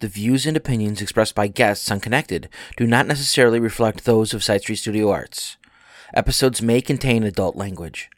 The views and opinions expressed by guests on Connected do not necessarily reflect those of Side Street Studio Arts. Episodes may contain adult language.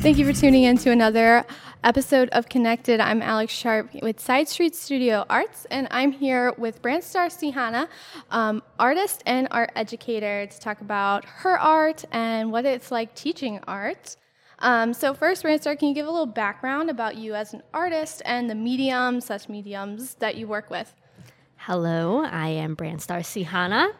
Thank you for tuning in to another episode of Connected. I'm Alex Sharp with Side Street Studio Arts, and I'm here with Brandstar Sihana, um, artist and art educator, to talk about her art and what it's like teaching art. Um, so, first, Brandstar, can you give a little background about you as an artist and the mediums, such mediums that you work with? Hello, I am Brandstar Sihana.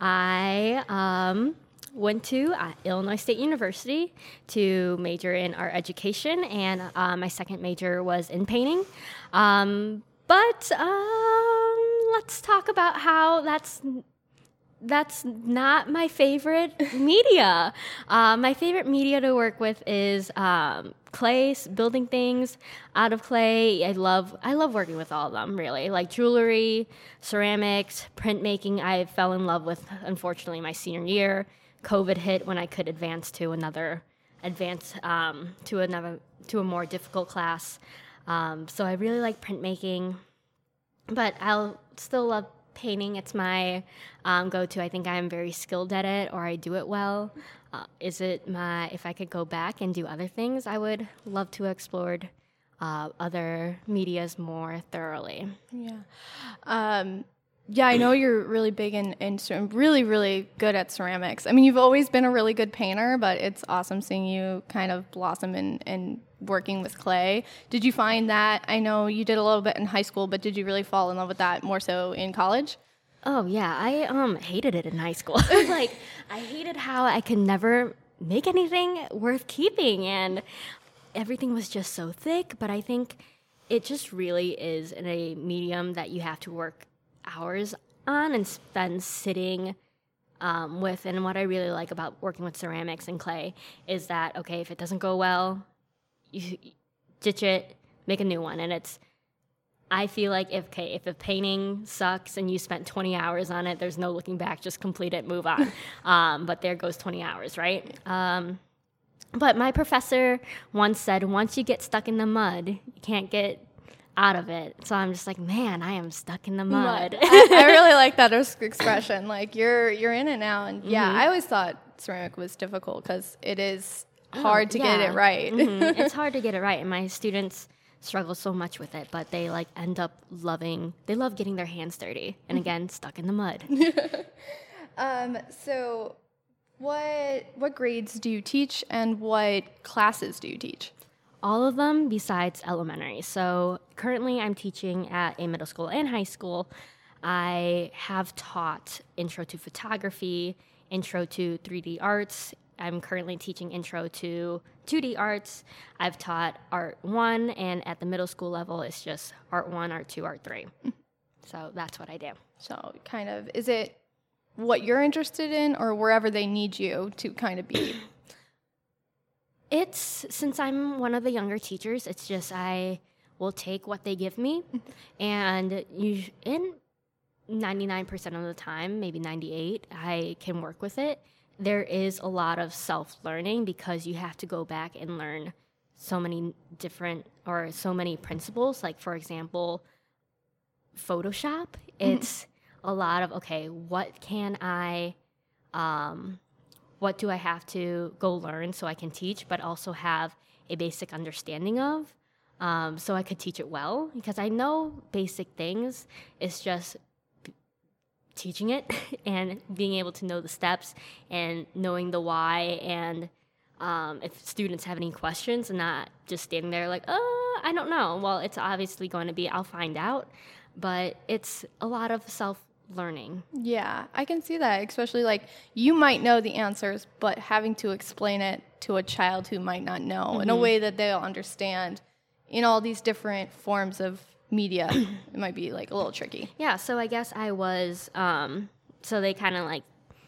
I um, went to uh, Illinois State University to major in art education, and uh, my second major was in painting. Um, but um, let's talk about how that's that's not my favorite media. Uh, my favorite media to work with is um, clay, building things out of clay. I love I love working with all of them. Really, like jewelry, ceramics, printmaking. I fell in love with, unfortunately, my senior year. COVID hit when I could advance to another advance um, to another to a more difficult class. Um, so I really like printmaking, but I'll still love painting. It's my um, go-to. I think I'm very skilled at it, or I do it well. Uh, is it my? If I could go back and do other things, I would love to explore uh, other medias more thoroughly. Yeah. Yeah, I know you're really big in, in really, really good at ceramics. I mean, you've always been a really good painter, but it's awesome seeing you kind of blossom in working with clay. Did you find that? I know you did a little bit in high school, but did you really fall in love with that more so in college? Oh yeah, I um hated it in high school. like I hated how I could never make anything worth keeping and everything was just so thick, but I think it just really is in a medium that you have to work hours on and spend sitting um, with. And what I really like about working with ceramics and clay is that, okay, if it doesn't go well, you, you ditch it, make a new one. And it's, I feel like if okay, if a painting sucks and you spent 20 hours on it, there's no looking back. Just complete it, move on. um, but there goes 20 hours, right? Um, but my professor once said, once you get stuck in the mud, you can't get out of it. So I'm just like, man, I am stuck in the mud. I, I, really like that expression. Like you're you're in it now, and yeah, mm-hmm. I always thought ceramic was difficult because it is oh, hard oh, to yeah. get it right. mm-hmm. It's hard to get it right, and my students struggle so much with it, but they like end up loving. They love getting their hands dirty, and mm-hmm. again, stuck in the mud. um, so. What what grades do you teach and what classes do you teach? All of them besides elementary. So currently, I'm teaching at a middle school and high school. I have taught intro to photography, intro to 3D arts. I'm currently teaching intro to 2D arts. I've taught art one, and at the middle school level, it's just art one, art two, art three. so that's what I do. So, kind of, is it what you're interested in, or wherever they need you to kind of be? It's since I'm one of the younger teachers, it's just I will take what they give me, and you in 99% of the time, maybe 98, I can work with it. There is a lot of self learning because you have to go back and learn so many different or so many principles. Like, for example, Photoshop, mm-hmm. it's a lot of okay, what can I um, what do I have to go learn so I can teach, but also have a basic understanding of, um, so I could teach it well. Because I know basic things. It's just teaching it and being able to know the steps and knowing the why and um, if students have any questions and not just standing there like, oh, I don't know. Well, it's obviously going to be, I'll find out. But it's a lot of self learning. Yeah, I can see that, especially like you might know the answers, but having to explain it to a child who might not know mm-hmm. in a mm-hmm. way that they'll understand in all these different forms of media, it might be like a little tricky. Yeah, so I guess I was, um, so they kind of like,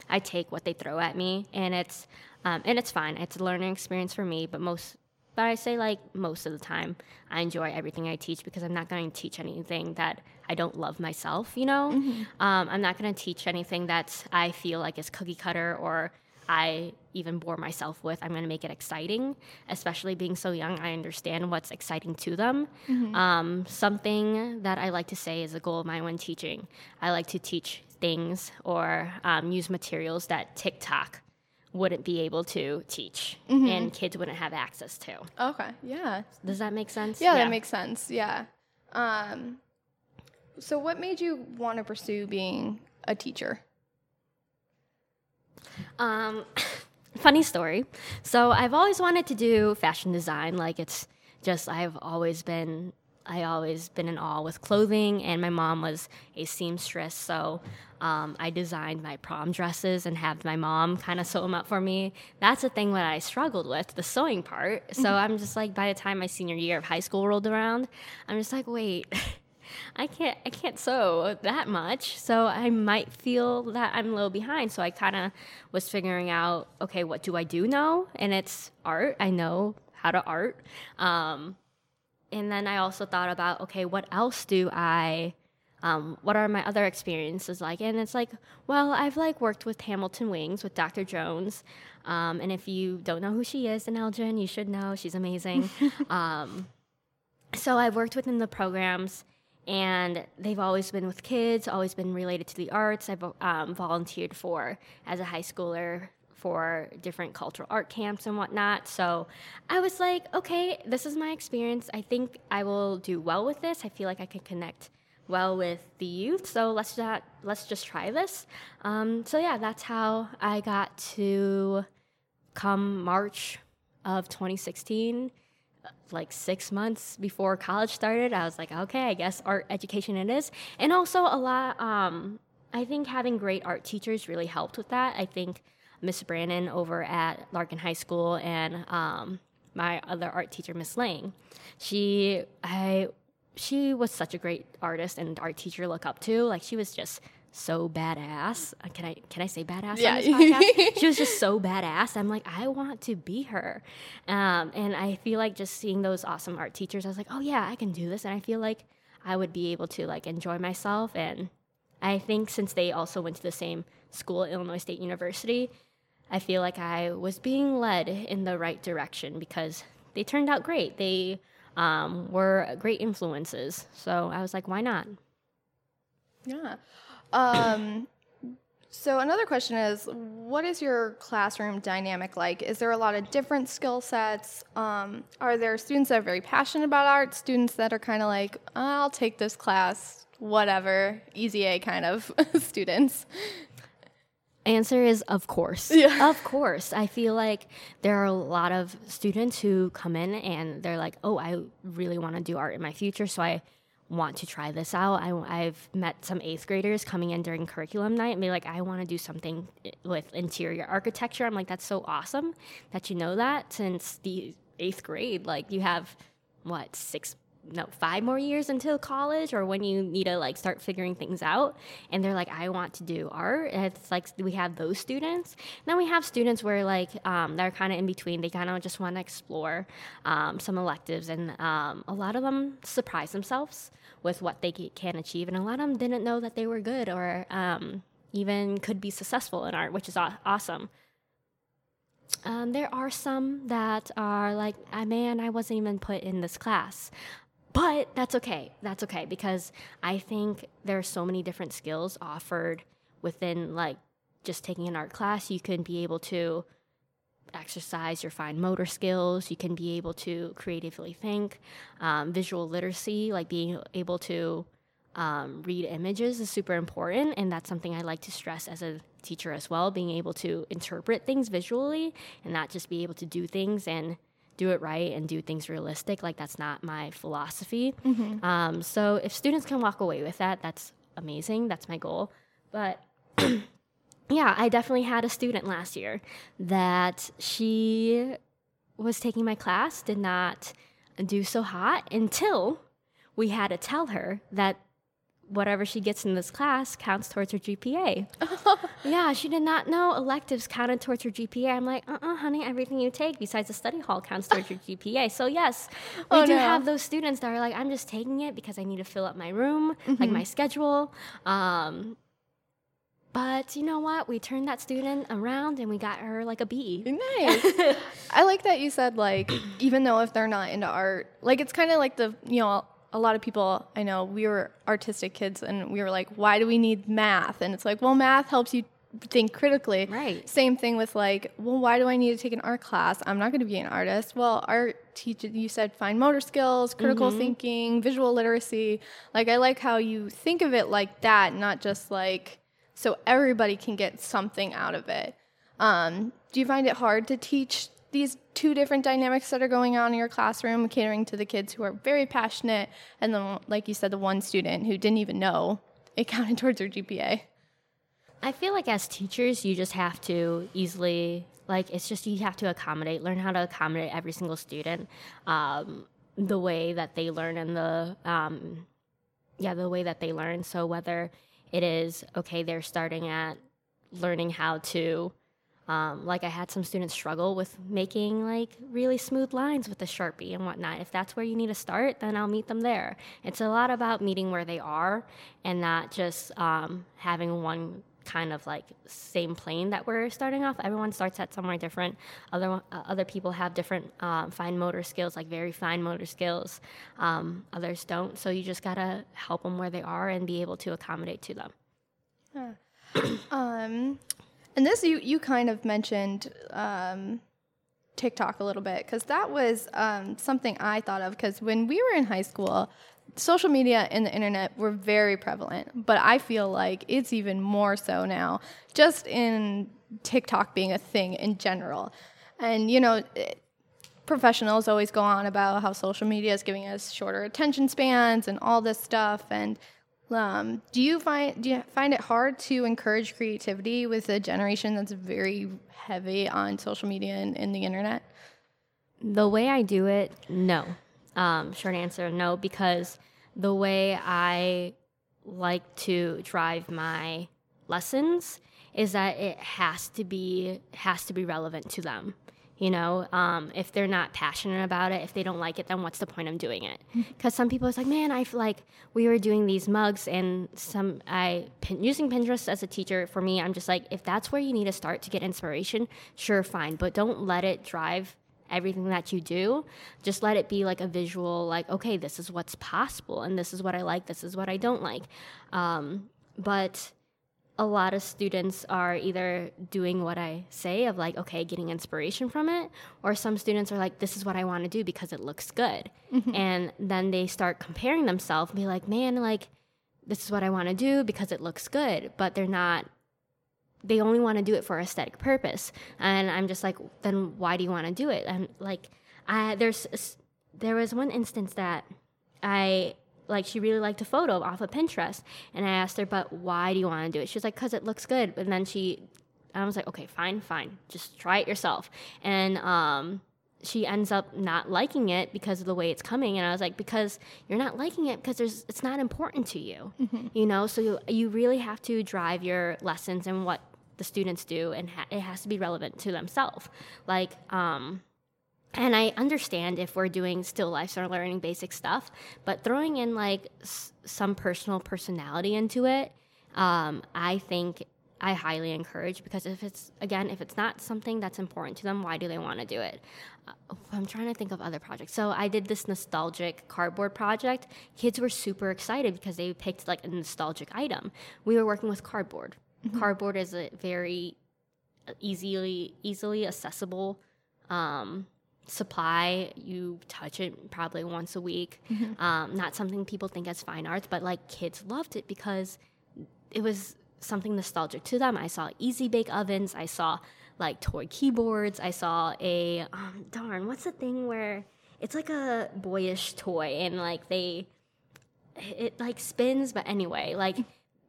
I take what they throw at me, and it's, um, and it's fine. It's a learning experience for me, but most but I say like most of the time, I enjoy everything I teach because I'm not going to teach anything that I don't love myself. You know, um, I'm not going to teach anything that I feel like is cookie cutter or I even bore myself with. I'm going to make it exciting, especially being so young. I understand what's exciting to them. Um, something that I like to say is a goal of mine when teaching. I like to teach things or um, use materials that TikTok wouldn't be able to teach and kids wouldn't have access to. Okay. Yeah. Does that make sense? Yeah, that makes sense. Yeah. Um, so, what made you want to pursue being a teacher? Um, funny story. So I've always wanted to do fashion design. Like it's just I've always been I always been in awe with clothing, and my mom was a seamstress, so um, I designed my prom dresses and had my mom kind of sew them up for me. That's the thing that I struggled with, the sewing part. So I'm just like, by the time my senior year of high school rolled around, I'm just like, wait. I can't I can't sew that much, so I might feel that I'm a little behind. So I kind of was figuring out, okay, what do I do know? And it's art. I know how to art. Um, and then I also thought about, okay, what else do I? Um, what are my other experiences like? And it's like, well, I've like worked with Hamilton Wings with Dr. Jones, um, and if you don't know who she is, then Elgin, you should know. She's amazing. um, so I've worked within the programs, and they've always been with kids, always been related to the arts. I've um, volunteered for as a high schooler for different cultural art camps and whatnot. So I was like, okay, this is my experience. I think I will do well with this. I feel like I can connect well with the youth. So let's not let's just try this. Um, so yeah, that's how I got to come March of 2016 like six months before college started, I was like, okay, I guess art education it is. And also a lot, um, I think having great art teachers really helped with that. I think Miss Brannon over at Larkin High School and um, my other art teacher, Miss Lang, she, I, she was such a great artist and art teacher look up to. Like she was just so badass. Uh, Can I can I say badass Yeah. on this podcast? she was just so badass. I'm like, I want to be her. Um, and I feel like just seeing those awesome art teachers, I was like, oh yeah, I can do this. And I feel like I would be able to like enjoy myself. And I think since they also went to the same school, Illinois State University, I feel like I was being led in the right direction because they turned out great. They um, were great influences. So I was like, why not? Yeah. Um, so another question is, what is your classroom dynamic like? Is there a lot of different skill sets? Um, are there students that are very passionate about art? Students that are kind of like, I'll take this class, whatever, easy A kind of students. Answer is of course. Yeah. Of course. I feel like there are a lot of students who come in and they're like, oh, I really want to do art in my future. So I want to try this out. I, have met some eighth graders coming in during curriculum night and be like, I want to do something eh, with interior architecture. I'm like, that's so awesome that you know that since the eighth grade. Like, you have what, six no five more years until college or when you need to like start figuring things out. And they're like i want to do art. And it's like we have those students. And then we have students where like um, they're kind of in between. They kind of just want to explore um, some electives. And um, a lot of them surprise themselves with what they can achieve. And a lot of them didn't know that they were good or um, even could be successful in art which is aw- awesome. Um, there are some that are like, ah, man, I wasn't even put in this class. But that's okay. That's okay because I think there are so many different skills offered within like just taking an art class. You can be able to exercise your fine motor skills. You can be able to creatively think. Um, visual literacy, like being able to um, read images, is super important. And that's something I like to stress as a teacher as well being able to interpret things visually and not just be able to do things and do it right and do things realistic. Like, that's not my philosophy. Um, so, if students can walk away with that, that's amazing. That's my goal. But yeah, I definitely had a student last year that she was taking my class, did not do so hot until we had to tell her that whatever she gets in this class counts towards her GPA. yeah, she did not know electives counted towards her GPA. I'm like, uh uh honey, everything you take besides the study hall counts towards your GPA. So, yes, we Oh, do no. have those students that are like, I'm just taking it because I need to fill up my room, like Mm-hmm. my schedule. Um, but you know what? We turned that student around and we got her like a B. Nice. I like that you said like even though if they're not into art, like it's kind of like the you know a lot of people I know we were artistic kids and we were like, why do we need math? And it's like, well, math helps you think critically. Right. Same thing with like, well, why do I need to take an art class? I'm not going to be an artist. Well, art teaches you said fine motor skills, critical thinking, visual literacy. Like I like how you think of it like that, not just like so everybody can get something out of it. Um, do you find it hard to teach these two different dynamics that are going on in your classroom, catering to the kids who are very passionate, and then, like you said, the one student who didn't even know it counted towards their GPA? I feel like as teachers, you just have to easily, like, it's just you have to accommodate, learn how to accommodate every single student, um, the way that they learn and the, um, yeah, the way that they learn. So whether it is, okay, they're starting at learning how to, um, like I had some students struggle with making like really smooth lines with the Sharpie and whatnot. If that's where you need to start, then I'll meet them there. It's a lot about meeting where they are and not just um, having one kind of like same plane that we're starting off. Everyone starts at somewhere different. Other uh, other people have different um, fine motor skills, like very fine motor skills. Um, others don't. So you just gotta help them where they are and be able to accommodate to them. Um, and this you you kind of mentioned um, TikTok a little bit because that was um, something I thought of because when we were in high school, social media and the internet were very prevalent, but I feel like it's even more so now, just in TikTok being a thing in general. And you know, it- professionals always go on about how social media is giving us shorter attention spans and all this stuff and um, do you find do you find it hard to encourage creativity with a generation that's very heavy on social media and, and the internet? The way I do it, no. Um, short answer, no, because the way I like to drive my lessons is that it has to be has to be relevant to them. You know, um, if they're not passionate about it, if they don't like it, then what's the point of doing it? Because some people, it's like, man, I feel like we were doing these mugs, and some I using Pinterest as a teacher for me, I'm just like, if that's where you need to start to get inspiration, sure, fine, but don't let it drive everything that you do. Just let it be like a visual like okay this is what's possible and this is what i like this is what i don't like. Um, but a lot of students are either doing what i say of like okay getting inspiration from it or some students are like this is what i want to do because it looks good. Mm-hmm. And then they start comparing themselves and be like man like this is what i want to do because it looks good but they're not they only want to do it for aesthetic purpose. And i'm just like then why do you want to do it? And like i there's there was one instance that i like she really liked a photo off of pinterest. And i asked her but why do you want to do it? She was like because it looks good and then she i was like okay fine fine. Just try it yourself. And um she ends up not liking it because of the way it's coming. And i was like because you're not liking it because there's it's not important to you. You know so you, you really have to drive your lessons and what the students do and ha- it has to be relevant to themselves. Like um and I understand if we're doing still lifes or learning basic stuff, but throwing in like s- some personal personality into it, um, I think I highly encourage because if it's again if it's not something that's important to them, why do they want to do it? Uh, I'm trying to think of other projects. So I did this nostalgic cardboard project. Kids were super excited because they picked like a nostalgic item. We were working with cardboard. Cardboard is a very easily easily accessible um, supply. You touch it probably once a week. Um, not something people think as fine arts, but like kids loved it because it was something nostalgic to them. I saw easy bake ovens. I saw like toy keyboards. I saw a um, darn what's the thing where it's like a boyish toy and like they it like spins but anyway like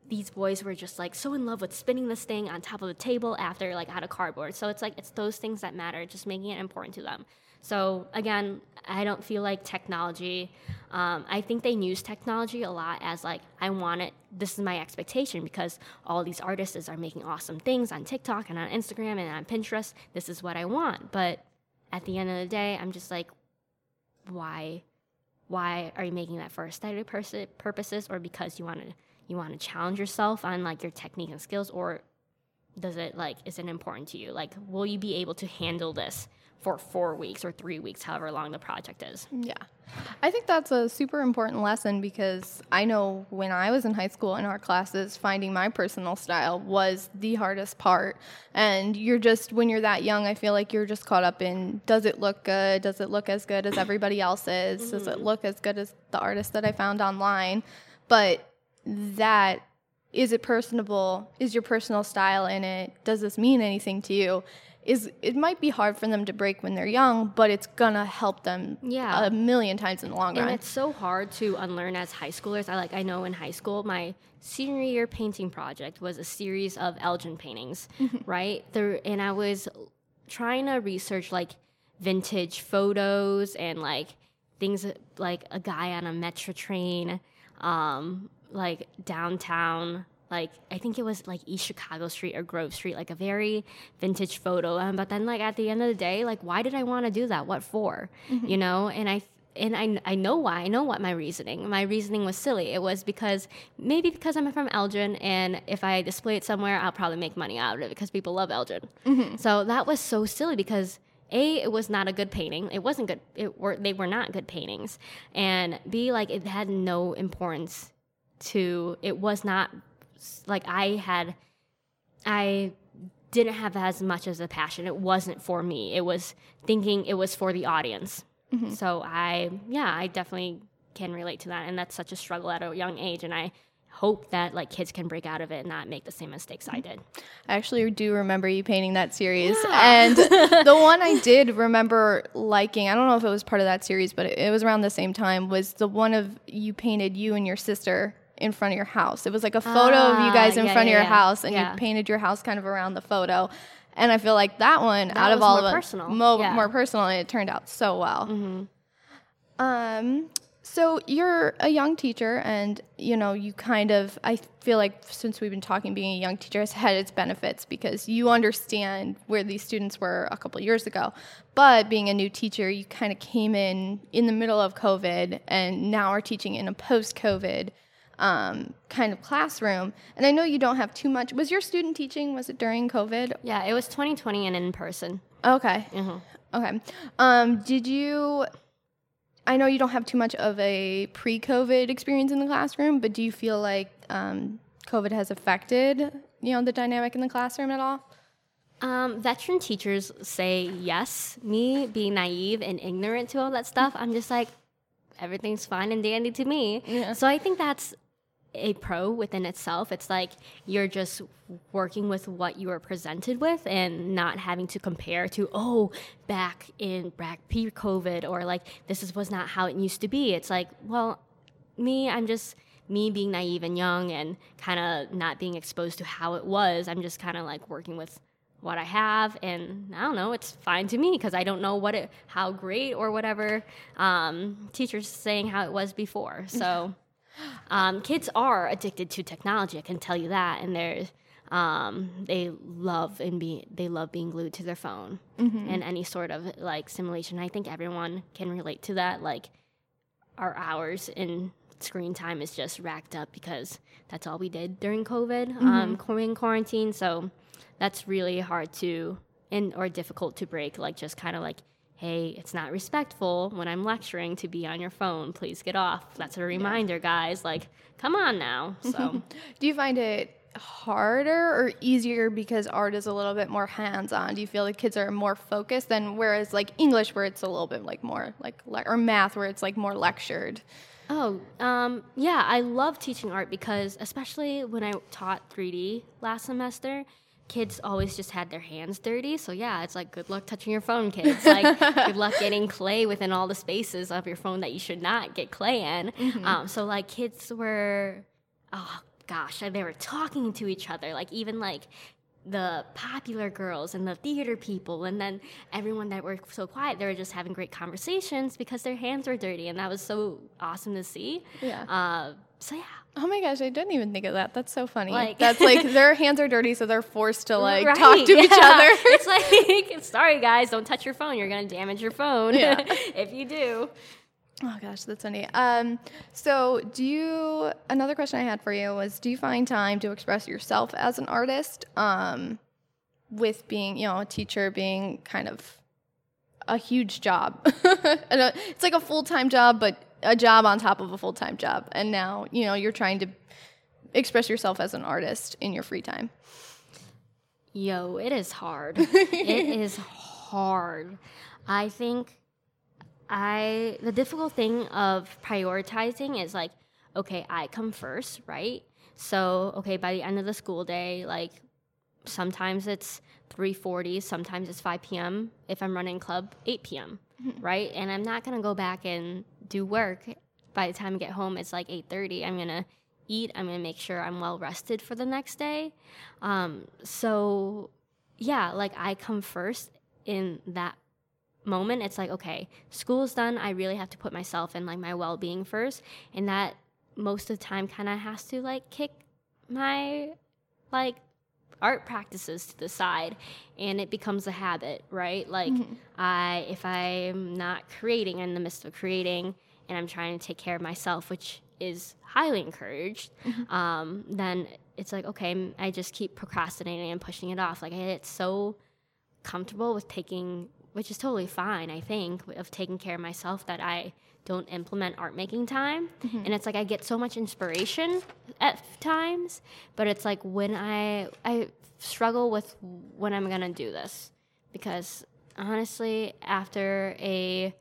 these boys were just like so in love with spinning this thing on top of the table after like out of cardboard. So it's like it's those things that matter, just making it important to them. So again, I don't feel like technology. Um, I think they use technology a lot as like I want it. This is my expectation because all these artists are making awesome things on TikTok and on Instagram and on Pinterest. This is what I want. But at the end of the day, I'm just like, why? Why are you making that for aesthetic pers- purposes or because you want to you want to challenge yourself on like your technique and skills or does it like is it important to you like will you be able to handle this for four weeks or three weeks however long the project is Yeah. I think that's a super important lesson because I know when I was in high school in art classes, finding my personal style was the hardest part. And you're just, when you're that young, I feel like you're just caught up in does it look good? Does it look as good as everybody else's? Does it mm-hmm. look as good as the artist that I found online? But that is it personable? Is your personal style in it? Does this mean anything to you? Is it might be hard for them to break when they're young, but it's gonna help them Yeah. a million times in the long and run. it's so hard to unlearn as high schoolers i like i know in high school my senior year painting project was a series of elgin paintings right there and i was trying to research like vintage photos and like things like a guy on a metro train um like downtown like I think it was like East Chicago Street or Grove Street, like a very vintage photo. Um, but then like at the end of the day, like why did I want to do that? What for? You know? And I and I I know why. I know what my reasoning. My reasoning was silly. It was because maybe because I'm from Elgin, and if I display it somewhere, I'll probably make money out of it because people love Elgin. So that was so silly because a it was not a good painting it wasn't good it were they were not good paintings and b like it had no importance to it was not like i had i didn't have as much as a passion. It wasn't for me. It was thinking it was for the audience. Mm-hmm. So i yeah i definitely can relate to that. And that's such a struggle at a young age. And i hope that like kids can break out of it and not make the same mistakes i mm-hmm. did. I actually do remember you painting that series. And the one I did remember liking, I don't know if it was part of that series, but it, it was around the same time, was the one of you painted you and your sister in front of your house. It was like a photo of you Ah, guys in yeah, front yeah, of your yeah. house and you painted your house kind of around the photo. And I feel like that one, out of all of them, mo-. Mm-hmm. more personal, and it turned out so well. Um, so you're a young teacher, and you know you kind of. I feel like since we've been talking, being a young teacher has had its benefits because you understand where these students were a couple years ago. But being a new teacher, you kind of came in in the middle of COVID, and now are teaching in a post-COVID um, kind of classroom. And I know you don't have too much. Was your student teaching? Was it during COVID? yeah it was 2020 and in person Okay. Mhm. Okay. Um, did you? I know you don't have too much of a pre-COVID experience in the classroom, but do you feel like um, COVID has affected you know the dynamic in the classroom at all? Um, veteran teachers say yes. Me being naive and ignorant to all that stuff, I'm just like, everything's fine and dandy to me. Yeah. So I think that's a pro within itself. It's like you're just working with what you are presented with and not having to compare to, oh, back in back pre COVID or like this is, was not how it used to be. It's like, well, me, I'm just me being naive and young and kind of not being exposed to how it was. I'm just kind of like working with what I have, and I don't know. It's fine to me because I don't know what it, how great or whatever. Um, teachers saying how it was before, so um, kids are addicted to technology. I can tell you that, and they're um, they love and be they love being glued to their phone and any sort of like simulation. I think everyone can relate to that. Like our hours in screen time is just racked up because that's all we did during COVID, um, in quarantine. So that's really hard to and or difficult to break. Like just kind of like, hey, it's not respectful when I'm lecturing to be on your phone. Please get off. That's a reminder, guys. Like, come on now. So Do you find it harder or easier because art is a little bit more hands-on? Do you feel like kids are more focused than whereas like English where it's a little bit like more like le- or math where it's like more lectured? Oh, um, yeah, I love teaching art because, especially when I taught 3D last semester, kids always just had their hands dirty. So, yeah, it's like, good luck touching your phone, kids. Like, good luck getting clay within all the spaces of your phone that you should not get clay in. Um, so, like, kids were. Oh, gosh, they were talking to each other, like even like the popular girls and the theater people and then everyone that were so quiet they were just having great conversations because their hands were dirty and that was so awesome to see Yeah. uh, so yeah Oh my gosh, I didn't even think of that. That's so funny. Like- That's like their hands are dirty, so they're forced to like Right, talk to each other. it's like sorry guys don't touch your phone you're gonna damage your phone Yeah. if you do Oh gosh, that's funny. Um, so do you? Another question I had for you was: Do you find time to express yourself as an artist? Um, with being, you know, a teacher being kind of a huge job. Uh, it's like a full time job, but a job on top of a full time job. And now, you know, you're trying to express yourself as an artist in your free time. Yo, it is hard. it is hard. I think I the difficult thing of prioritizing is like, okay, I come first, right? So, okay, by the end of the school day, like sometimes it's 3:40, sometimes it's 5 p.m. If I'm running club, 8 p.m. right? And I'm not gonna go back and do work. By the time I get home, it's like 8:30. I'm gonna eat. I'm gonna make sure I'm well rested for the next day. Um, so yeah, like I come first in that moment. It's like okay, school's done. I really have to put myself and like my well being first, and that most of the time kind of has to like kick my like art practices to the side and it becomes a habit right like i if i'm not creating in the midst of creating and i'm trying to take care of myself which is highly encouraged um, then it's like okay i just keep procrastinating and pushing it off like i get so comfortable with taking which is totally fine i think of taking care of myself that i don't implement art making time mm-hmm. and it's like i get so much inspiration at times but it's like when i i struggle with when i'm gonna do this because honestly after a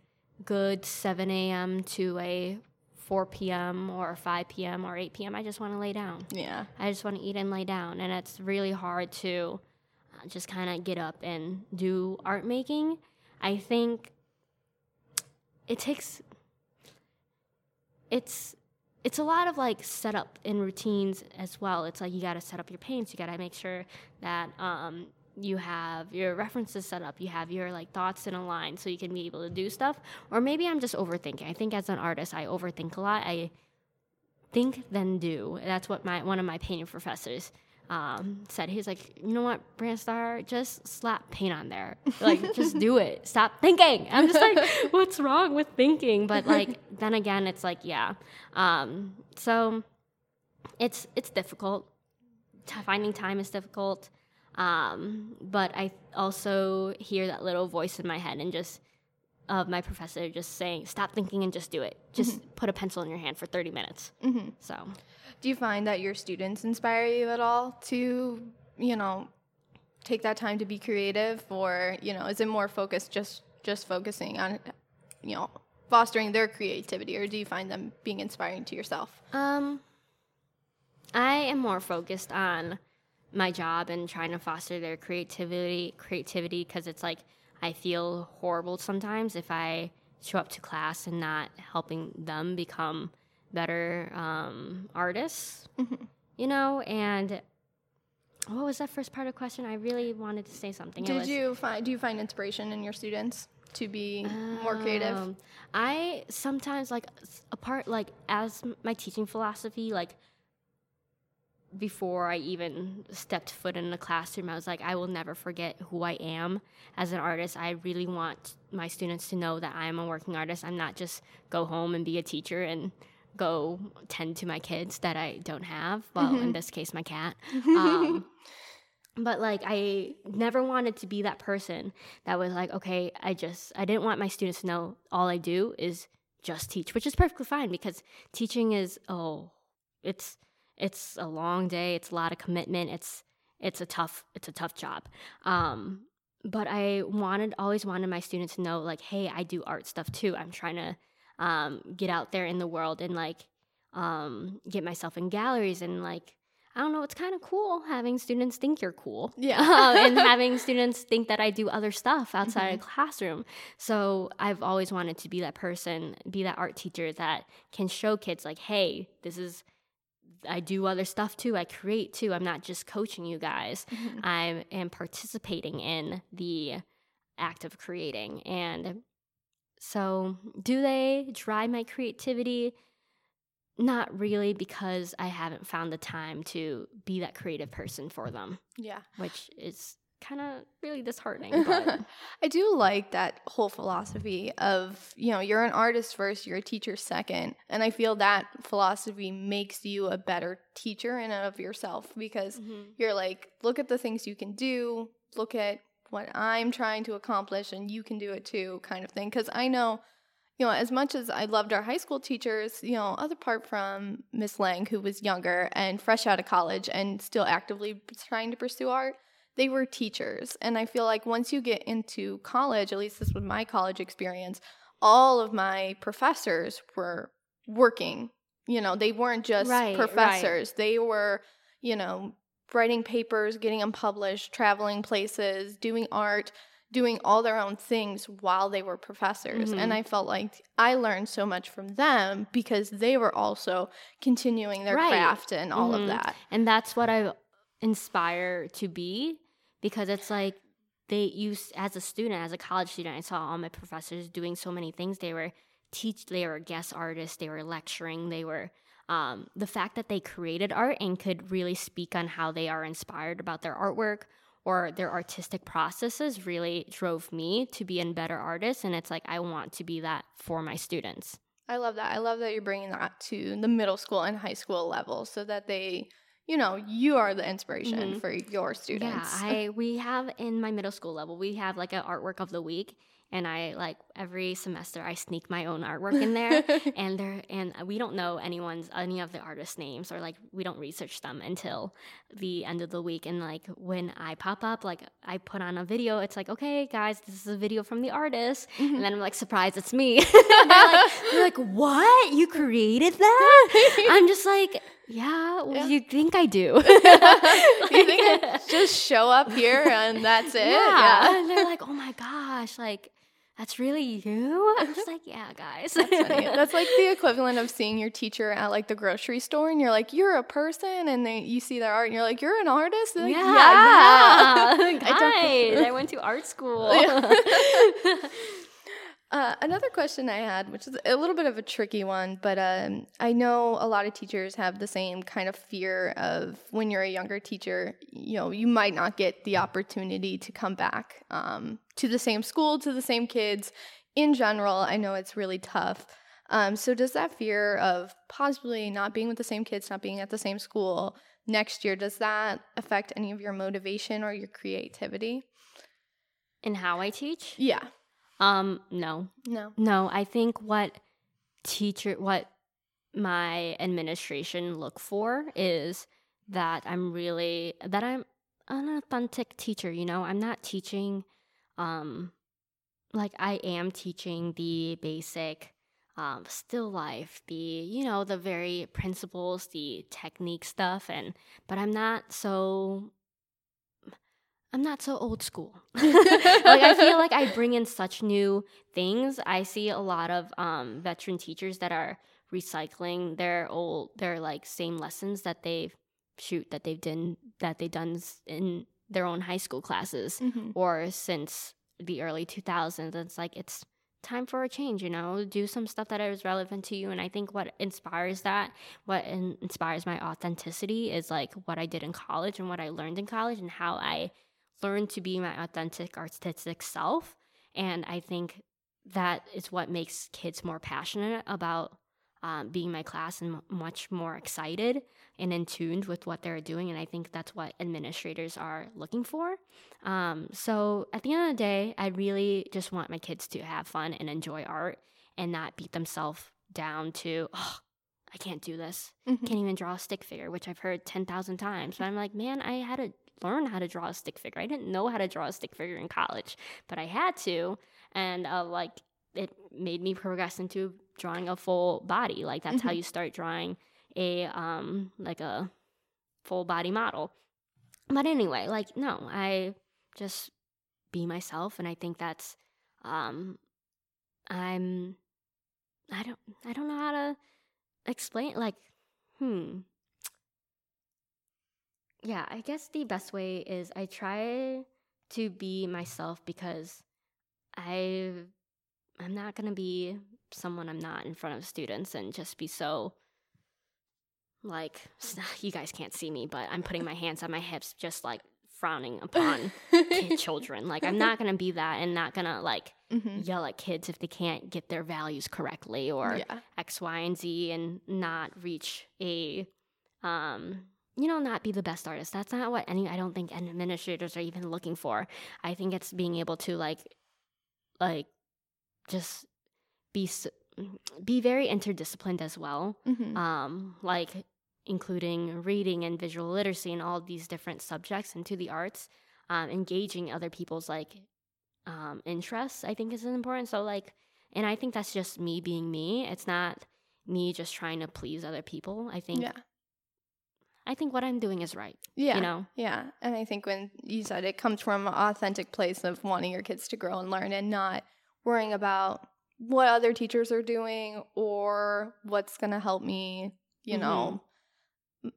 good 7 a.m to a 4 p.m or 5 p.m or 8 p.m i just want to lay down Yeah. I just want to eat and lay down. And it's really hard to just kind of get up and do art making. I think it takes it's it's a lot of like setup and routines as well. It's like you got to set up your paints. You got to make sure that um, you have your references set up. You have your like thoughts in a line so you can be able to do stuff. Or maybe I'm just overthinking. I think as an artist, I overthink a lot. I think then do. That's what my one of my painting professors um, said. He's like, you know what, Brandstar, just slap paint on there. Like, just do it. Stop thinking. I'm just like, what's wrong with thinking? But like, then again, it's like, yeah. Um, so it's it's difficult. T- finding time is difficult. Um, but I also hear that little voice in my head and just of my professor just saying, stop thinking and just do it. Just put a pencil in your hand for 30 minutes. So, Do you find that your students inspire you at all to, you know, take that time to be creative, or you know, is it more focused just just focusing on, you know, fostering their creativity, or do you find them being inspiring to yourself? um, I am more focused on my job and trying to foster their creativity, creativity, because it's like I feel horrible sometimes if I show up to class and not helping them become better um, artists, you know. And what was that first part of the question? I really wanted to say something. Did was- you find do you find inspiration in your students to be more creative? Um, I sometimes like s- a part like as my teaching philosophy like before I even stepped foot in the classroom, I was like, I will never forget who I am as an artist. I really want my students to know that I am a working artist. I'm not just go home and be a teacher and go tend to my kids that I don't have. Well, in this case, my cat. Um, but like I never wanted to be that person that was like, okay, I just I didn't want my students to know all I do is just teach, which is perfectly fine because teaching is oh, it's it's a long day, it's a lot of commitment, it's it's a tough it's a tough job. Um but I wanted always wanted my students to know like, hey, I do art stuff too. I'm trying to um get out there in the world and like um get myself in galleries and like I don't know, it's kind of cool having students think you're cool. Yeah. Um, and having students think that I do other stuff outside of classroom. So I've always wanted to be that person, be that art teacher that can show kids like, hey, this is I do other stuff too. I create too. I'm not just coaching you guys. Mm-hmm. I am participating in the act of creating. And so, do they drive my creativity? Not really, because I haven't found the time to be that creative person for them, Yeah. which is kind of really disheartening. But I do like that whole philosophy of, you know, you're an artist first, you're a teacher second. And I feel that philosophy makes you a better teacher in and of yourself because mm-hmm. you're like, look at the things you can do, look at what I'm trying to accomplish, and you can do it too, kind of thing. Because I know, you know, as much as I loved our high school teachers, you know, other part from Miss Lang, who was younger and fresh out of college and still actively trying to pursue art, they were teachers. And I feel like once you get into college, at least this was my college experience, all of my professors were working. You know, they weren't just Right, right. professors, they were, you know, writing papers, getting them published, traveling places, doing art, doing all their own things while they were professors. Mhm. And I felt like I learned so much from them because they were also continuing their Right. craft and all Mhm. of that. And that's what I inspire to be because it's like they use as a student, as a college student, I saw all my professors doing so many things. They were teach, they were guest artists, they were lecturing, they were um, the fact that they created art and could really speak on how they are inspired about their artwork or their artistic processes really drove me to be a better artist. And it's like I want to be that for my students. I love that. I love that you're bringing that to the middle school and high school level so that they, you know, you are the inspiration Mhm. for your students. Yeah, I we have in my middle school level, we have like an artwork of the week, and I like every semester I sneak my own artwork in there, and there and we don't know anyone's any of the artists' names or like we don't research them until the end of the week. And like when I pop up, like I put on a video, it's like okay, guys, this is a video from the artist, and then I'm like surprised it's me. they're, like, they're like, what? You created that? I'm just like. Yeah, well, Yeah. you think I do? you think I just show up here and that's it? Yeah. And they're like, oh my gosh, like, that's really you? I'm just like, yeah, guys. That's funny. That's like the equivalent of seeing your teacher at like the grocery store and you're like, you're a person and they you see their art and you're like, you're an artist? Like, yeah. yeah. yeah. I Guys, I went to art school. Uh, another question I had, which is a little bit of a tricky one, but um, I know a lot of teachers have the same kind of fear of when you're a younger teacher, you know, you might not get the opportunity to come back um, to the same school, to the same kids. In general, I know it's really tough. Um, so, does that fear of possibly not being with the same kids, not being at the same school next year, does that affect any of your motivation or your creativity? In how I teach? Yeah. Um, no. No. No, I think what teacher what my administration look for is that I'm really that I'm an authentic teacher, you know. I'm not teaching um like I am teaching the basic um still life, the you know, the very principles, the technique stuff and but I'm not so I'm not so old school. like I feel like I bring in such new things. I see a lot of um, veteran teachers that are recycling their old, their like same lessons that they've shoot that they've done that they've done in their own high school classes Mm-hmm. or since the early 2000s. It's like it's time for a change, you know, do some stuff that is relevant to you. And I think what inspires that, what in- inspires my authenticity is like what I did in college and what I learned in college and how I learned to be my authentic artistic self. And I think that is what makes kids more passionate about um, being my class and m- much more excited and in tuned with what they're doing. And I think that's what administrators are looking for. Um, so at the end of the day, I really just want my kids to have fun and enjoy art and not beat themselves down to, oh, I can't do this. Mhm. Can't even draw a stick figure, which I've heard 10,000 times. But I'm like, man, I had to learn how to draw a stick figure. I didn't know how to draw a stick figure in college, but I had to. And uh, like, it made me progress into drawing a full body. Like, that's how Mhm. you start drawing a, um, like a full body model. But anyway, like, no, I just be myself. And I think that's, um, I'm, I don't, I don't know how to explain, like, hmm. Yeah, I guess the best way is I try to be myself because I I'm not going to be someone I'm not in front of students and just be so like you guys can't see me, but I'm putting my hands on my hips just like frowning upon children. Like I'm not going to be that and not going to like hmm yell at kids if they can't get their values correctly or Yeah. X, Y, and Z and not reach a, um, you know, not be the best artist. That's not what any, I don't think administrators are even looking for. I think it's being able to like, like, just be, be very interdisciplined as well. hmm Um, like including reading and visual literacy and all these different subjects into the arts, um, engaging other people's like um, interests, I think is important. So like, and I think that's just me being me. It's not me just trying to please other people. I think Yeah. I think what I'm doing is right. Yeah. You know. Yeah. And I think when you said it comes from an authentic place of wanting your kids to grow and learn and not worrying about what other teachers are doing or what's going to help me, you know.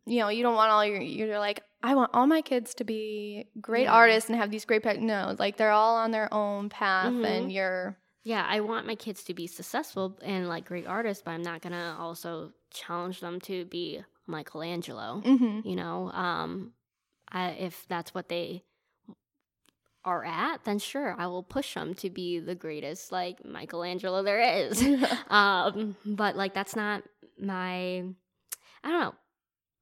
You know, you don't want all your you're like I want all my kids to be great Yeah. artists and have these great pa-" no, like they're all on their own path Mhm. and you're Yeah, I want my kids to be successful and like great artists, but I'm not gonna also challenge them to be Michelangelo. mhm. you know um I, if that's what they are at then sure i will push them to be the greatest like michelangelo there is um but like that's not my i don't know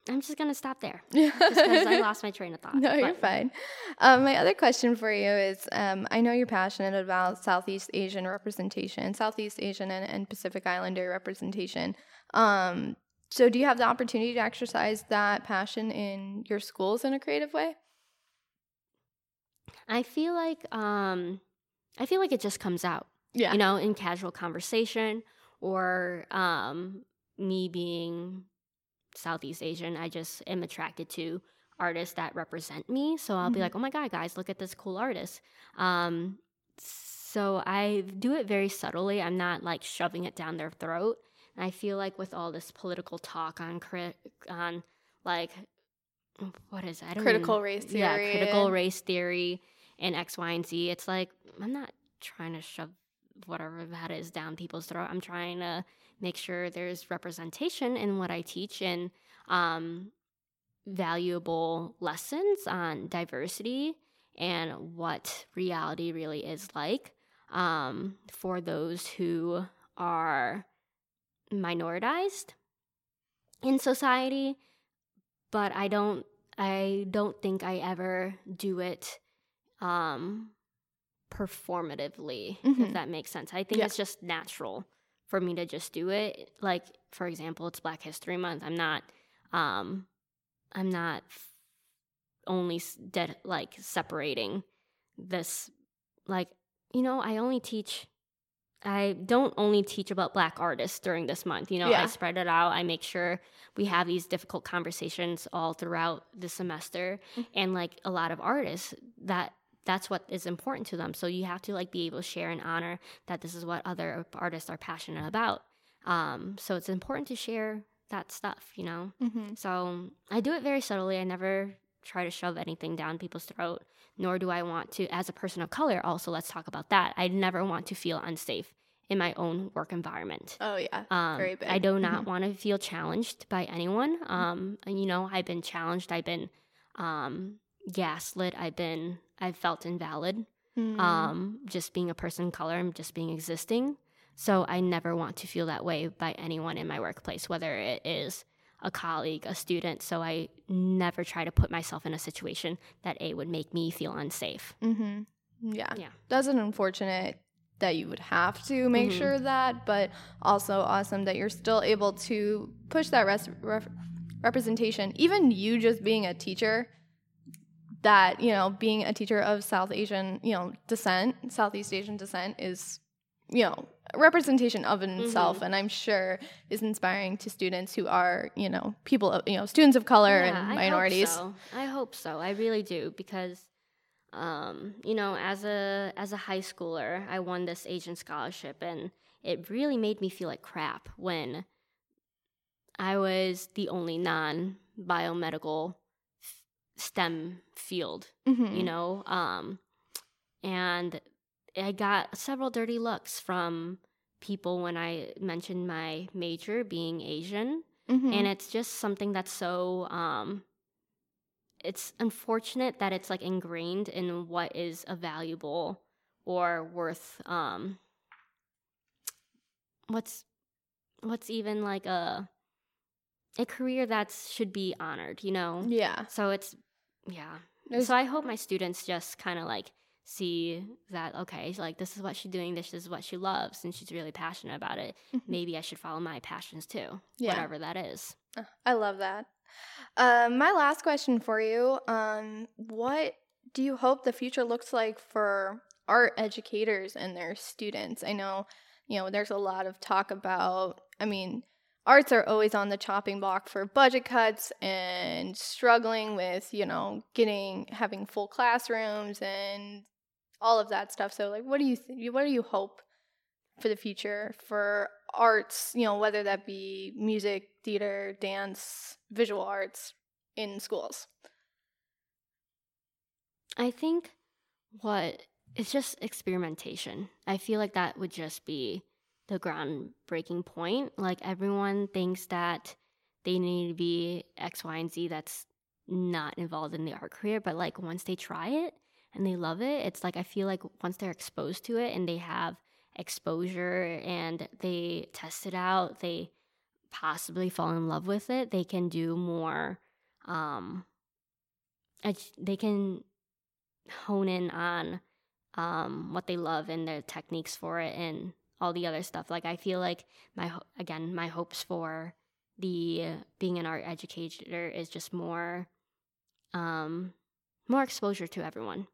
i'm just gonna stop there just because i lost my train of thought No, you're fine. Um, my other question for you is um, I know you're passionate about Southeast Asian representation, Southeast Asian and, and Pacific Islander representation. Um, so, do you have the opportunity to exercise that passion in your schools in a creative way? i feel like um i feel like it just comes out Yeah. you know, in casual conversation or um, me being Southeast Asian, I just am attracted to artists that represent me. So I'll be Mhm. like, oh my God, guys, look at this cool artist. Um, so I do it very subtly. I'm not like shoving it down their throat. And I feel like with all this political talk on crit- on like what is don't Critical even- race Yeah, theory critical race theory and X, Y, and Z. It's like I'm not trying to shove whatever that is down people's throat. I'm trying to make sure there's representation in what I teach and um, valuable lessons on diversity and what reality really is like um, for those who are minoritized in society. But I don't. I don't think I ever do it um, performatively, Mhm. if that makes sense. I think Yeah. it's just natural for me to just do it. Like, for example, it's Black History Month. I'm not, um, I'm not only dead, like separating this, like, you know, I only teach. I don't only teach about black artists during this month. You know, Yeah. I spread it out. I make sure we have these difficult conversations all throughout the semester. Mm. And like a lot of artists, that that's what is important to them. So you have to like be able to share and honor that this is what other artists are passionate about. Um, so it's important to share that stuff, you know. Mm-hmm. So I do it very subtly. I never try to shove anything down people's throat, nor do I want to, as a person of color, also, let's talk about that. I never want to feel unsafe in my own work environment. Oh yeah. Um, Very big. I do not Mhm. want to feel challenged by anyone. Um, and, you know, I've been challenged. I've been um, gaslit. I've been, I've felt invalid. Mhm. Um, just being a person of color and just being existing. So I never want to feel that way by anyone in my workplace, whether it is a colleague, a student. So I never try to put myself in a situation that A would make me feel unsafe. Mm-hmm. Yeah. Yeah. That's an unfortunate that you would have to make Mhm. sure that, but also awesome that you're still able to push that res- ref- representation. Even you just being a teacher, that, you know, being a teacher of South Asian, you know, descent, Southeast Asian descent is, you know, representation of in itself. And I'm sure is inspiring to students who are, you know, people, of, you know, students of color Yeah, and I hope minorities. so. I hope so. I really do because, um, you know, as a as a high schooler, I won this Asian scholarship, and it really made me feel like crap when I was the only non biomedical f- STEM field, Mhm. you know? Um, and I got several dirty looks from people when I mentioned my major being Asian. Mhm. And it's just something that's so, um, it's unfortunate that it's like ingrained in what is a valuable or worth, um, what's, what's even like a, a career that should be honored, you know? yeah. So it's yeah. There's- so I hope my students just kind of like see that okay, like this is what she's doing, this is what she loves, and she's really passionate about it. Mhm. Maybe I should follow my passions too, Yeah. whatever that is. I love that. Um, my last question for you: um, What do you hope the future looks like for art educators and their students? I know, you know, there's a lot of talk about. I mean, arts are always on the chopping block for budget cuts and struggling with, you know, getting having full classrooms and all of that stuff. So, like, what do you what do you hope for the future for arts, you know, whether that be music, theater, dance, visual arts in schools. I think what it's just experimentation. I feel like that would just be the groundbreaking point. Like everyone thinks that they need to be X, Y, and Z that's not involved in the art career, but like once they try it and they love it, it's like I feel like once they're exposed to it and they have exposure and they test it out, they possibly fall in love with it, they can do more um they can hone in on um, what they love and their techniques for it and all the other stuff. Like I feel like my again my hopes for the being an art educator is just more um, more exposure to everyone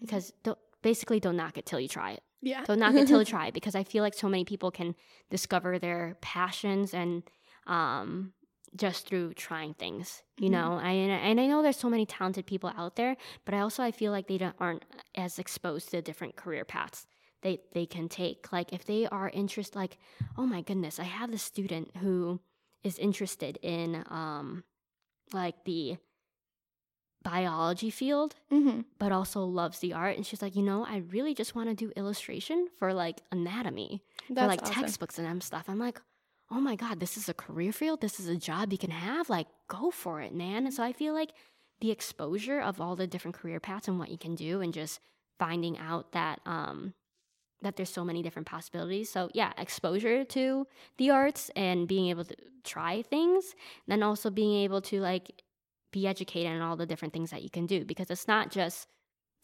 because don't, basically don't knock it till you try it. Yeah. Don't knock it till you try it because I feel like so many people can discover their passions and um, just through trying things, you Mhm. know. I, and I know there's so many talented people out there, but I also I feel like they don't, aren't as exposed to different career paths they they can take. Like if they are interested, like oh my goodness, I have this student who is interested in um, like the biology field hmm but also loves the art. And she's like, you know, I really just want to do illustration for like anatomy, That's for like awesome. textbooks and stuff. I'm like, oh my God, this is a career field. This is a job you can have. Like, go for it, man. And so I feel like the exposure of all the different career paths and what you can do and just finding out that, um, that there's so many different possibilities. So yeah, exposure to the arts and being able to try things, then also being able to like be educated in all the different things that you can do because it's not just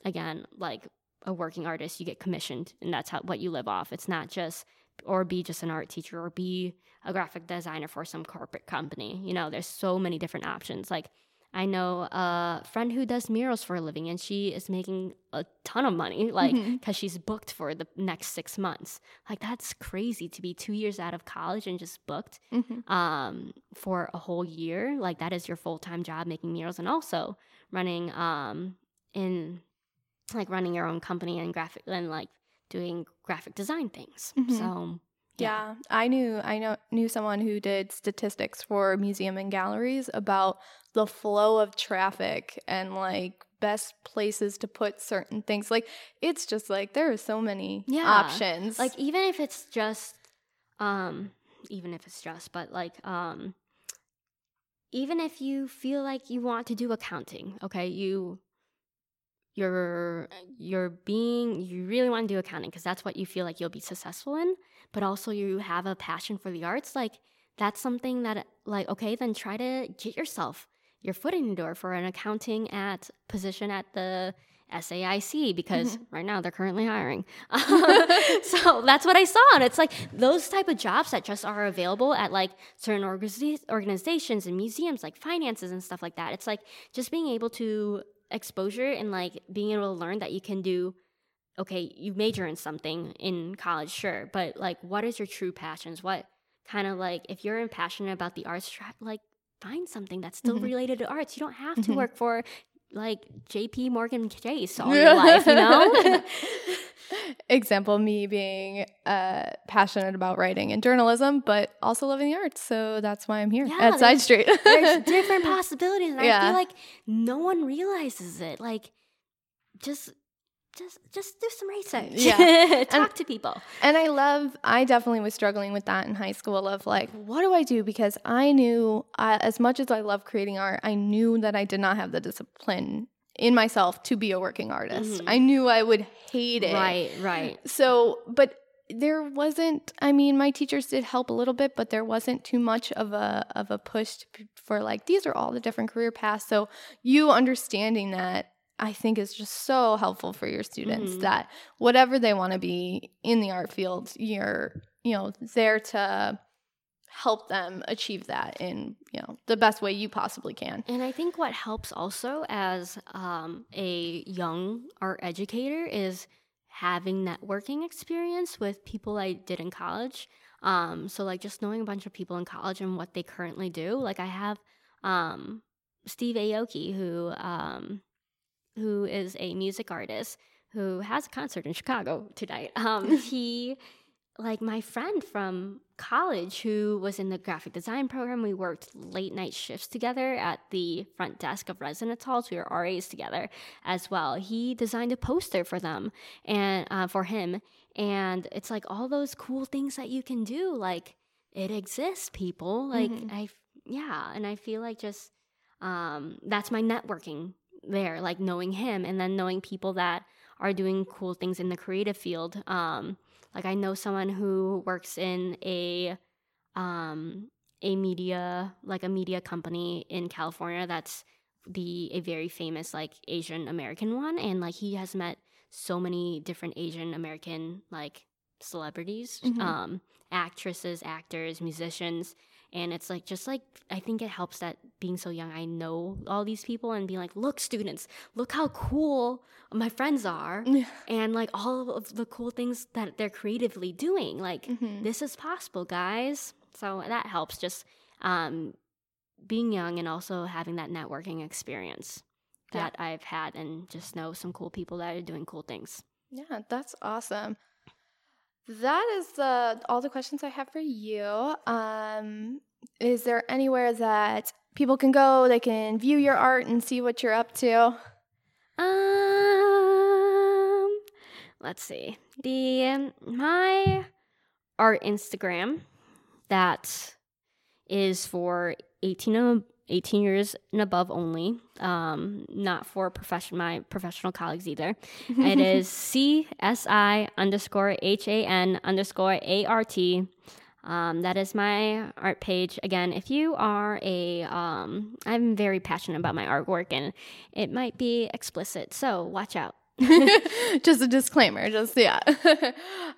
again like a working artist you get commissioned and that's how what you live off. It's not just or be just an art teacher or be a graphic designer for some corporate company. You know there's so many different options. Like i know a friend who does murals for a living and she is making a ton of money like because she's booked for the next six months like that's crazy to be two years out of college and just booked hmm um, for a whole year. Like that is your full time job making murals and also running um, in like running your own company and graphic and like doing graphic design things. Mhm. So Yeah, I knew I know knew someone who did statistics for museum and galleries about the flow of traffic and like best places to put certain things. Like it's just like there are so many Yeah. options. like even if it's just um even if it's just but like um even if you feel like you want to do accounting okay you you're you're being you really want to do accounting because that's what you feel like you'll be successful in but also you have a passion for the arts like that's something that like okay then try to get yourself your foot in the door for an accounting at position at the SAIC because right now they're currently hiring. so that's what I saw, and it's like those type of jobs that just are available at like certain organiza- organizations and museums, like finances and stuff like that. It's like just being able to exposure and like being able to learn that you can do. Okay, you major in something in college, sure, but like, what is your true passions? What kind of like if you're passionate about the arts, like find something that's still Mhm. related to arts. You don't have to Mhm. work for like JP Morgan Chase all your life, you know? Example me being uh, passionate about writing and journalism, but also loving the arts. So that's why I'm here Yeah, at Side Street. There's different possibilities, and I feel like no one realizes it. Like, just, just, just do some research. Yeah. talk to people. And I love, I definitely was struggling with that in high school of like, what do I do? Because I knew, uh, as much as I love creating art, I knew that I did not have the discipline in myself to be a working artist. Mhm. I knew I would hate it. Right, right. So, but there wasn't, I mean, my teachers did help a little bit, but there wasn't too much of a, of a push to, for like, these are all the different career paths. So you understanding that I think is just so helpful for your students Mhm. that whatever they want to be in the art field, you're, you know, there to help them achieve that in, you know, the best way you possibly can. And I think what helps also as um, a young art educator is having networking experience with people I did in college. Um, so like just knowing a bunch of people in college and what they currently do. Like I have um, Steve Aoki who um, who is a music artist who has a concert in Chicago tonight. Um, he like my friend from college who was in the graphic design program. We worked late night shifts together at the front desk of residence halls. We were RAs together as well. He designed a poster for them and uh, for him. And it's like all those cool things that you can do. Like it exists, people. Like Mhm. I, yeah. And I feel like just um, that's my networking there, like knowing him and then knowing people that are doing cool things in the creative field. Um, like I know someone who works in a um, a media like a media company in California that's the a very famous like Asian American one and like he has met so many different Asian American like celebrities Mhm. um actresses actors musicians and it's like just like I think it helps that being so young I know all these people and being like look students look how cool my friends are Yeah. and like all of the cool things that they're creatively doing like Mhm. this is possible guys so that helps just um being young and also having that networking experience Yeah. that I've had and just know some cool people that are doing cool things. Yeah, that's awesome. That is uh, all the questions I have for you. Um, is there anywhere that people can go? They can view your art and see what you're up to. Um let's see. The my art Instagram that is for 18 and 18 years and above only. Um, not for profession my professional colleagues either. it is CSI underscore H A N underscore A R T. Um, that is my art page. Again, if you are a, um, I'm very passionate about my artwork and it might be explicit, so watch out. just a disclaimer, just yeah.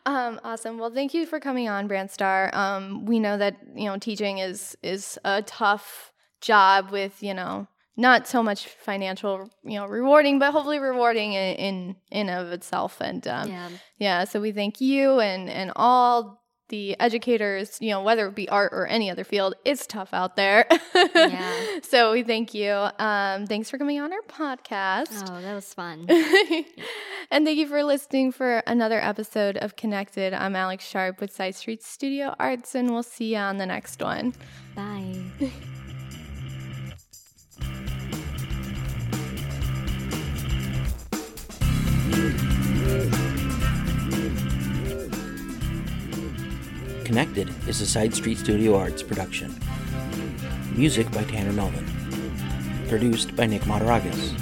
um, awesome. Well, thank you for coming on, Brandstar. Um, we know that you know teaching is is a tough job with you know not so much financial you know rewarding, but hopefully rewarding in in, in of itself. And um, Yeah. Yeah, so we thank you and and all the educators, you know, whether it be art or any other field, it's tough out there. Yeah. So we thank you. Um, thanks for coming on our podcast. Oh, that was fun. and thank you for listening for another episode of Connected. I'm Alex Sharp with Side Street Studio Arts, and we'll see you on the next one. Bye. Connected is a Side Street Studio Arts production. Music by Tanner Melvin. Produced by Nick Mataragas.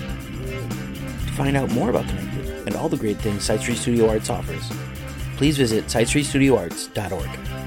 To find out more about Connected and all the great things Side Street Studio Arts offers, please visit sidestreetstudioarts.org.